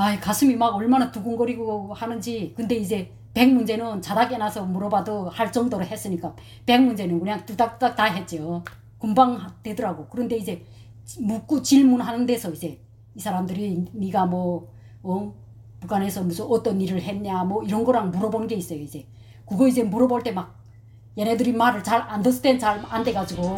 아 가슴이 막 얼마나 두근거리고 하는지 근데 이제 백 문제는 자다 깨나서 물어봐도 할 정도로 했으니까 백 문제는 그냥 뚜닥뚜닥 다 했죠. 금방 되더라고. 그런데 이제 묻고 질문하는 데서 이제 이 사람들이 네가 뭐 어? 북한에서 무슨 어떤 일을 했냐 뭐 이런 거랑 물어보는 게 있어요 이제 그거 이제 물어볼 때 막 얘네들이 말을 잘 안더스탠 잘안 돼가지고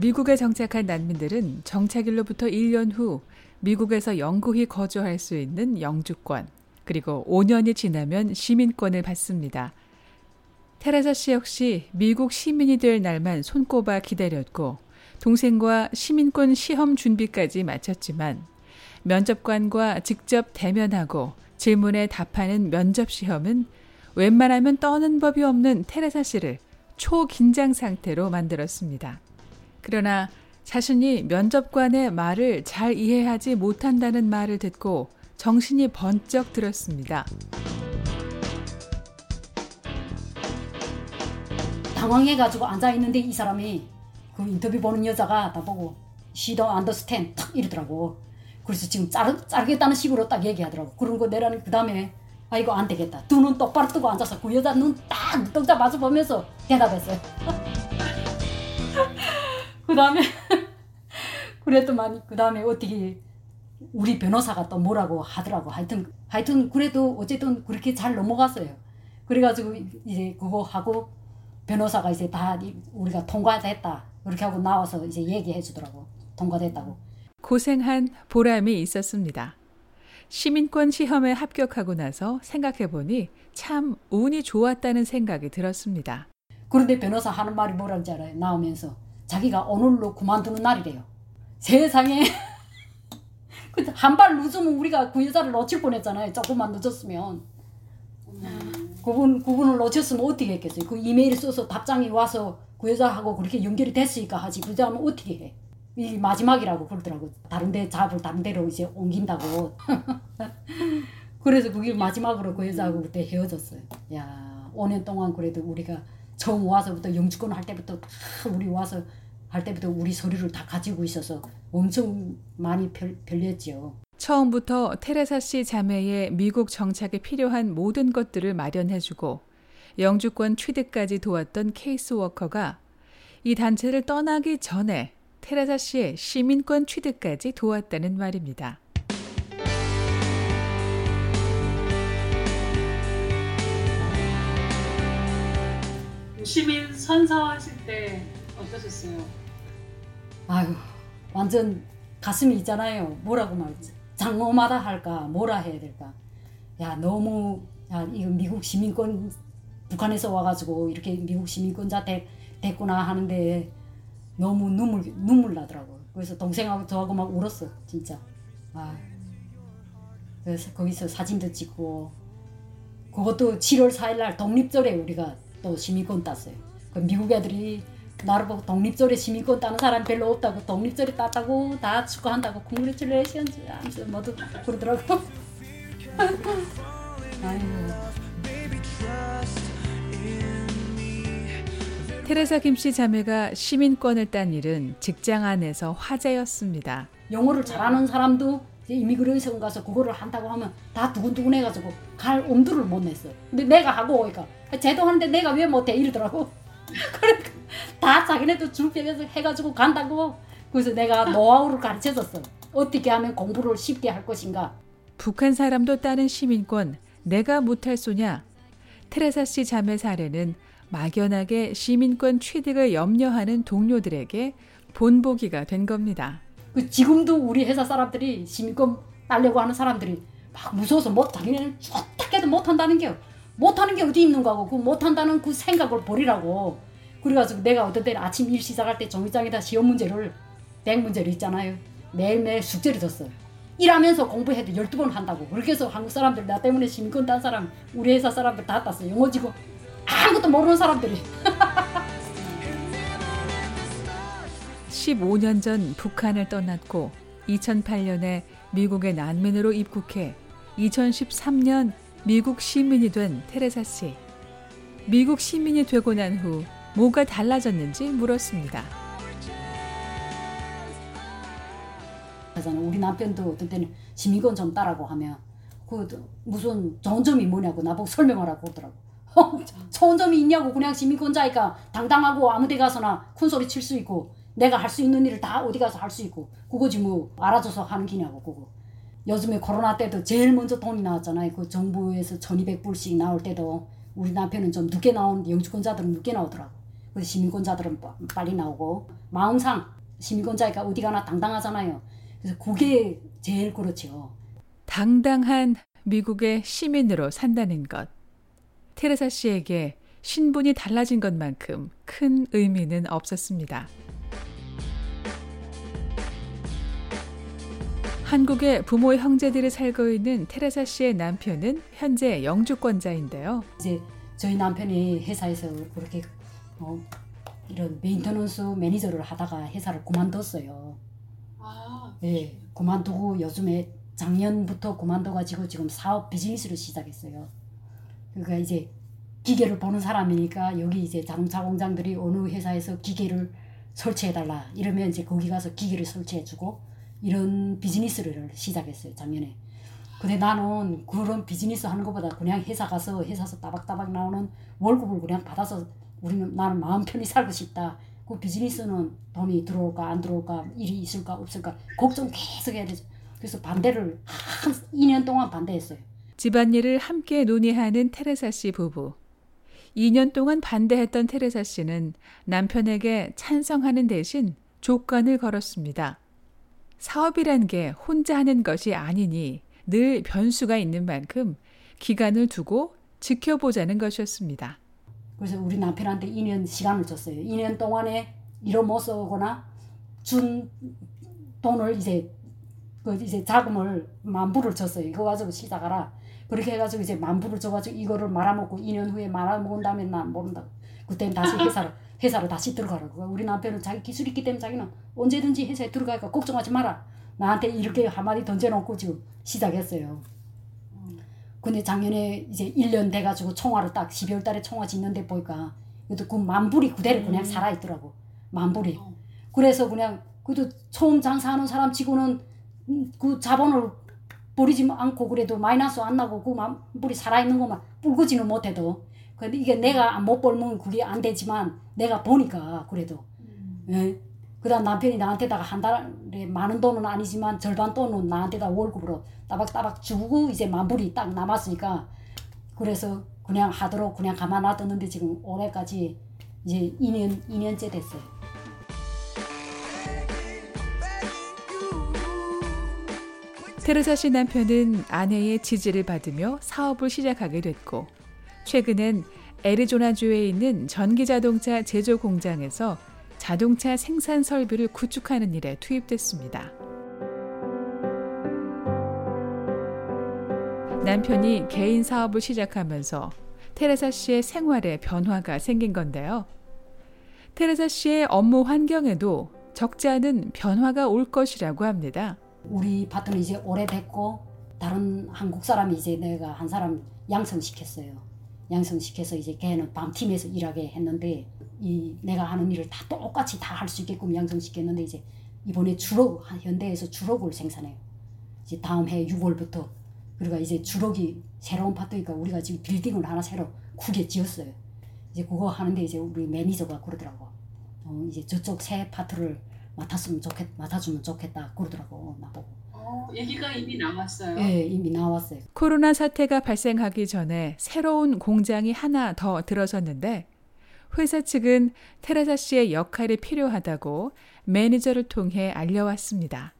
미국에 정착한 난민들은 정착일로부터 1년 후 미국에서 영구히 거주할 수 있는 영주권, 그리고 5년이 지나면 시민권을 받습니다. 테레사 씨 역시 미국 시민이 될 날만 손꼽아 기다렸고 동생과 시민권 시험 준비까지 마쳤지만 면접관과 직접 대면하고 질문에 답하는 면접 시험은 웬만하면 떠는 법이 없는 테레사 씨를 초긴장 상태로 만들었습니다. 그러나 자신이 면접관의 말을 잘 이해하지 못한다는 말을 듣고 정신이 번쩍 들었습니다. 당황해가지고 앉아있는데 이 사람이 그 인터뷰 보는 여자가 나보고 시도 안더스탠 탁 이러더라고. 그래서 지금 자르, 자르겠다는 식으로 딱 얘기하더라고. 그런 거 내라는 그 다음에 아 이거 안 되겠다. 두 눈 똑바로 뜨고 앉아서 그 여자 눈 딱 눈동자 마주 보면서 대답했어요. 그 다음에 그랬더만 그 다음에 어떻게 우리 변호사가 또 뭐라고 하더라고. 하여튼 하여튼 그래도 어쨌든 그렇게 잘 넘어갔어요. 그래가지고 이제 그거 하고 변호사가 이제 다 우리가 통과됐다. 그렇게 하고 나와서 이제 얘기해 주더라고. 통과됐다고. 고생한 보람이 있었습니다. 시민권 시험에 합격하고 나서 생각해 보니 참 운이 좋았다는 생각이 들었습니다. 그런데 변호사 하는 말이 뭐라는지 알아요? 나오면서 자기가 오늘로 그만두는 날이래요. 세상에 한발 늦으면 우리가 그 여자를 놓칠 뻔했잖아요. 조금만 늦었으면. 그분 그분을 놓쳤으면 어떻게 했겠어요? 그 이메일 써서 답장이 와서 그 여자하고 그렇게 연결이 됐으니까 하지. 그 여자는 어떻게 해? 이 마지막이라고 그러더라고. 다른 데 잡을 다른 데로 이제 옮긴다고. 그래서 그게 마지막으로 그 여자하고 그때 헤어졌어요. 야, 5년 동안 그래도 우리가 처음 와서부터 영주권 할 때부터 다 우리 와서 할 때부터 우리 서류를 다 가지고 있어서 엄청 많이 별, 별렸죠. 처음부터 테레사 씨 자매의 미국 정착에 필요한 모든 것들을 마련해주고 영주권 취득까지 도왔던 케이스워커가 이 단체를 떠나기 전에 테레사 씨의 시민권 취득까지 도왔다는 말입니다. 시민 선서하실 때 어떠셨어요? 아유 완전 가슴이 있잖아요. 뭐라고 말지 장엄하다 할까 뭐라 해야 될까. 야 너무 야 이거 미국 시민권 북한에서 와가지고 이렇게 미국 시민권자 되, 됐구나 하는데 너무 눈물 눈물 나더라고. 그래서 동생하고 저하고 막 울었어 진짜. 아 그래서 거기서 사진도 찍고 그것도 7월 4일 날 독립절에 우리가 또 시민권 땄어요. 그 미국 애들이 나를 보고 독립절에 시민권 따는 사람 별로 없다고 독립절에 땄다고 다 축하한다고 콩그레츄레이션즈 하면서 모두 그러더라고. 테레사 김씨 자매가 시민권을 딴 일은 직장 안에서 화제였습니다. 영어를 잘하는 사람도 이미그레이션 가서 그거를 한다고 하면 다 두근두근 해가지고 갈 엄두를 못 냈어. 근데 내가 하고 오니까 쟤도 하는데 내가 왜 못해 이러더라고. 그러니까 다 자기네도 준비해서 해가지고 간다고. 그래서 내가 노하우를 가르쳐줬어. 어떻게 하면 공부를 쉽게 할 것인가. 북한 사람도 따는 시민권 내가 못할 소냐. 테레사 씨 자매 사례는 막연하게 시민권 취득을 염려하는 동료들에게 본보기가 된 겁니다. 그 지금도 우리 회사 사람들이 시민권 따려고 하는 사람들이 막 무서워서 못 자기네는 어떻게도 못한다는 게 못하는 게 어디 있는가 하고 그 못한다는 그 생각을 버리라고. 그래가지고 내가 어떤 때는 아침 일 시작할 때 종이장에다 시험 문제를 100문제를 있잖아요. 매일매일 숙제를 줬어요. 일하면서 공부해도 12번 한다고. 그렇게 해서 한국 사람들 나 때문에 시민권 딴 사람 우리 회사 사람들 다 땄어요. 영어 지고 아무것도 모르는 사람들이 15년 전 북한을 떠났고 2008년에 미국의 난민으로 입국해 2013년 미국 시민이 된 테레사 씨. 미국 시민이 되고 난 후 뭐가 달라졌는지 물었습니다. 우리 남편도 어떤 때는 시민권 좀 따라고 하면 그 무슨 좋은 점이 뭐냐고 나보고 설명하라고 그러더라고. 좋은 점이 있냐고 그냥 시민권자니까 당당하고 아무데 가서나 큰 소리 칠 수 있고 내가 할 수 있는 일을 다 어디 가서 할 수 있고 그거지 뭐 알아줘서 하는 기냐고 그거. 요즘에 코로나 때도 제일 먼저 돈이 나왔잖아요. 그 정부에서 1200불씩 나올 때도 우리 남편은 좀 늦게 나온 영주권자들은 늦게 나오더라고. 그 시민권자들은 빨리 나오고 마음상 시민권자니까 어디 가나 당당하잖아요. 그래서 그게 제일 그렇죠. 당당한 미국의 시민으로 산다는 것. 테레사 씨에게 신분이 달라진 것만큼 큰 의미는 없었습니다. 한국의 부모의 형제들이 살고 있는 테레사 씨의 남편은 현재 영주권자인데요. 이제 저희 남편이 회사에서 그렇게 어, 이런 maintenance manager를 하다가 회사를 그만뒀어요. 아, 예, 그만두고 요즘에 작년부터 그만둬가지고 지금 사업 비즈니스를 시작했어요. 그러니까 이제 기계를 보는 사람이니까 여기 이제 자동차 공장들이 어느 회사에서 기계를 설치해달라 이러면 이제 거기 가서 기계를 설치해주고 이런 비즈니스를 시작했어요 작년에. 근데 나는 그런 비즈니스 하는 것보다 그냥 회사 가서 회사에서 따박따박 나오는 월급을 그냥 받아서 우리는 나는 마음 편히 살고 싶다. 그 비즈니스는 돈이 들어올까 안 들어올까 일이 있을까 없을까 걱정 계속 해야 되죠. 그래서 반대를 한 2년 동안 반대했어요. 집안일을 함께 논의하는 테레사 씨 부부. 2년 동안 반대했던 테레사 씨는 남편에게 찬성하는 대신 조건을 걸었습니다. 사업이란 게 혼자 하는 것이 아니니 늘 변수가 있는 만큼 기간을 두고 지켜보자는 것이었습니다. 그래서 우리 남편한테 2년 시간을 줬어요. 2년 동안에 일을 못 쓰거나 준 돈을 이제 그 이제 자금을 만 불을 줬어요. 이거 가지고 시작하라. 그렇게 해가지고 이제 만 불을 줘가지고 이거를 말아먹고 2년 후에 말아먹은 다음에 난 모른다고. 그때는 다시 회사를 회사로 다시 들어가라고. 우리 남편은 자기 기술이 있기 때문에 자기는 언제든지 회사에 들어가니까 걱정하지 마라. 나한테 이렇게 한마디 던져놓고 지금 시작했어요. 근데 작년에 이제 1년 돼가지고 총알을 딱 12월 달에 총알 짓는데 보니까 그래도 그 만불이 그대로 그냥 살아있더라고. 만불이. 그래서 그냥 그래도 처음 장사하는 사람 치고는 음, 그 자본을 버리지 않고 그래도 마이너스 안 나고 그 만불이 살아있는 것만 불고지는 못해도 근데 이게 내가 못 벌면 그게 안 되지만 내가 보니까 그래도 예. 그다음 남편이 나한테다가 한 달에 많은 돈은 아니지만 절반 돈은 나한테다 월급으로 따박따박 주고 이제 만불이 딱 남았으니까 그래서 그냥 하도록 그냥 가만 놔뒀는데 지금 올해까지 이제 2년 2년째 됐어요. 테레사 씨 남편은 아내의 지지를 받으며 사업을 시작하게 됐고 최근엔 애리조나주에 있는 전기자동차 제조 공장에서 자동차 생산 설비를 구축하는 일에 투입됐습니다. 남편이 개인 사업을 시작하면서 테레사 씨의 생활에 변화가 생긴 건데요. 테레사 씨의 업무 환경에도 적지 않은 변화가 올 것이라고 합니다. 우리 파트는 이제 오래됐고 다른 한국 사람이 이제 내가 한 사람 양성시켰어요. 양성시켜서 이제 걔는 밤팀에서 일하게 했는데 이 내가 하는 일을 다 똑같이 다 할 수 있게끔 양성시켰는데 이제 이번에 주로 현대에서 트럭을 생산해요. 이제 다음 해 6월부터 그리고 이제 트럭이 새로운 파트니까 우리가 지금 빌딩을 하나 새로 크게 지었어요. 이제 그거 하는데 이제 우리 매니저가 그러더라고. 어, 이제 저쪽 새 파트를 맡았으면 좋겠 맡아주면 좋겠다 그러더라고 나보고. 어, 얘기가 이미 나왔어요. 예, 이미 나왔어요. 코로나 사태가 발생하기 전에 새로운 공장이 하나 더 들어섰는데 회사 측은 테레사 씨의 역할이 필요하다고 매니저를 통해 알려왔습니다.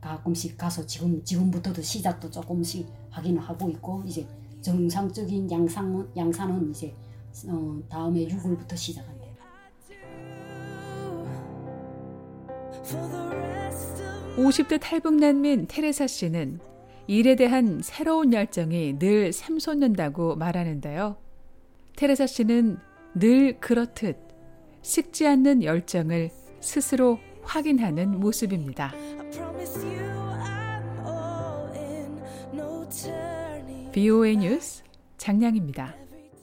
가끔씩 가서 지금 지금부터도 시작도 조금씩 하긴 하고 있고 이제 정상적인 양상 양산은 이제 어, 다음에 6월부터 시작한대. 50대 탈북 난민 테레사 씨는 일에 대한 새로운 열정이 늘 샘솟는다고 말하는데요. 테레사 씨는 늘 그렇듯 식지 않는 열정을 스스로 확인하는 모습입니다. VOA 뉴스 장량입니다.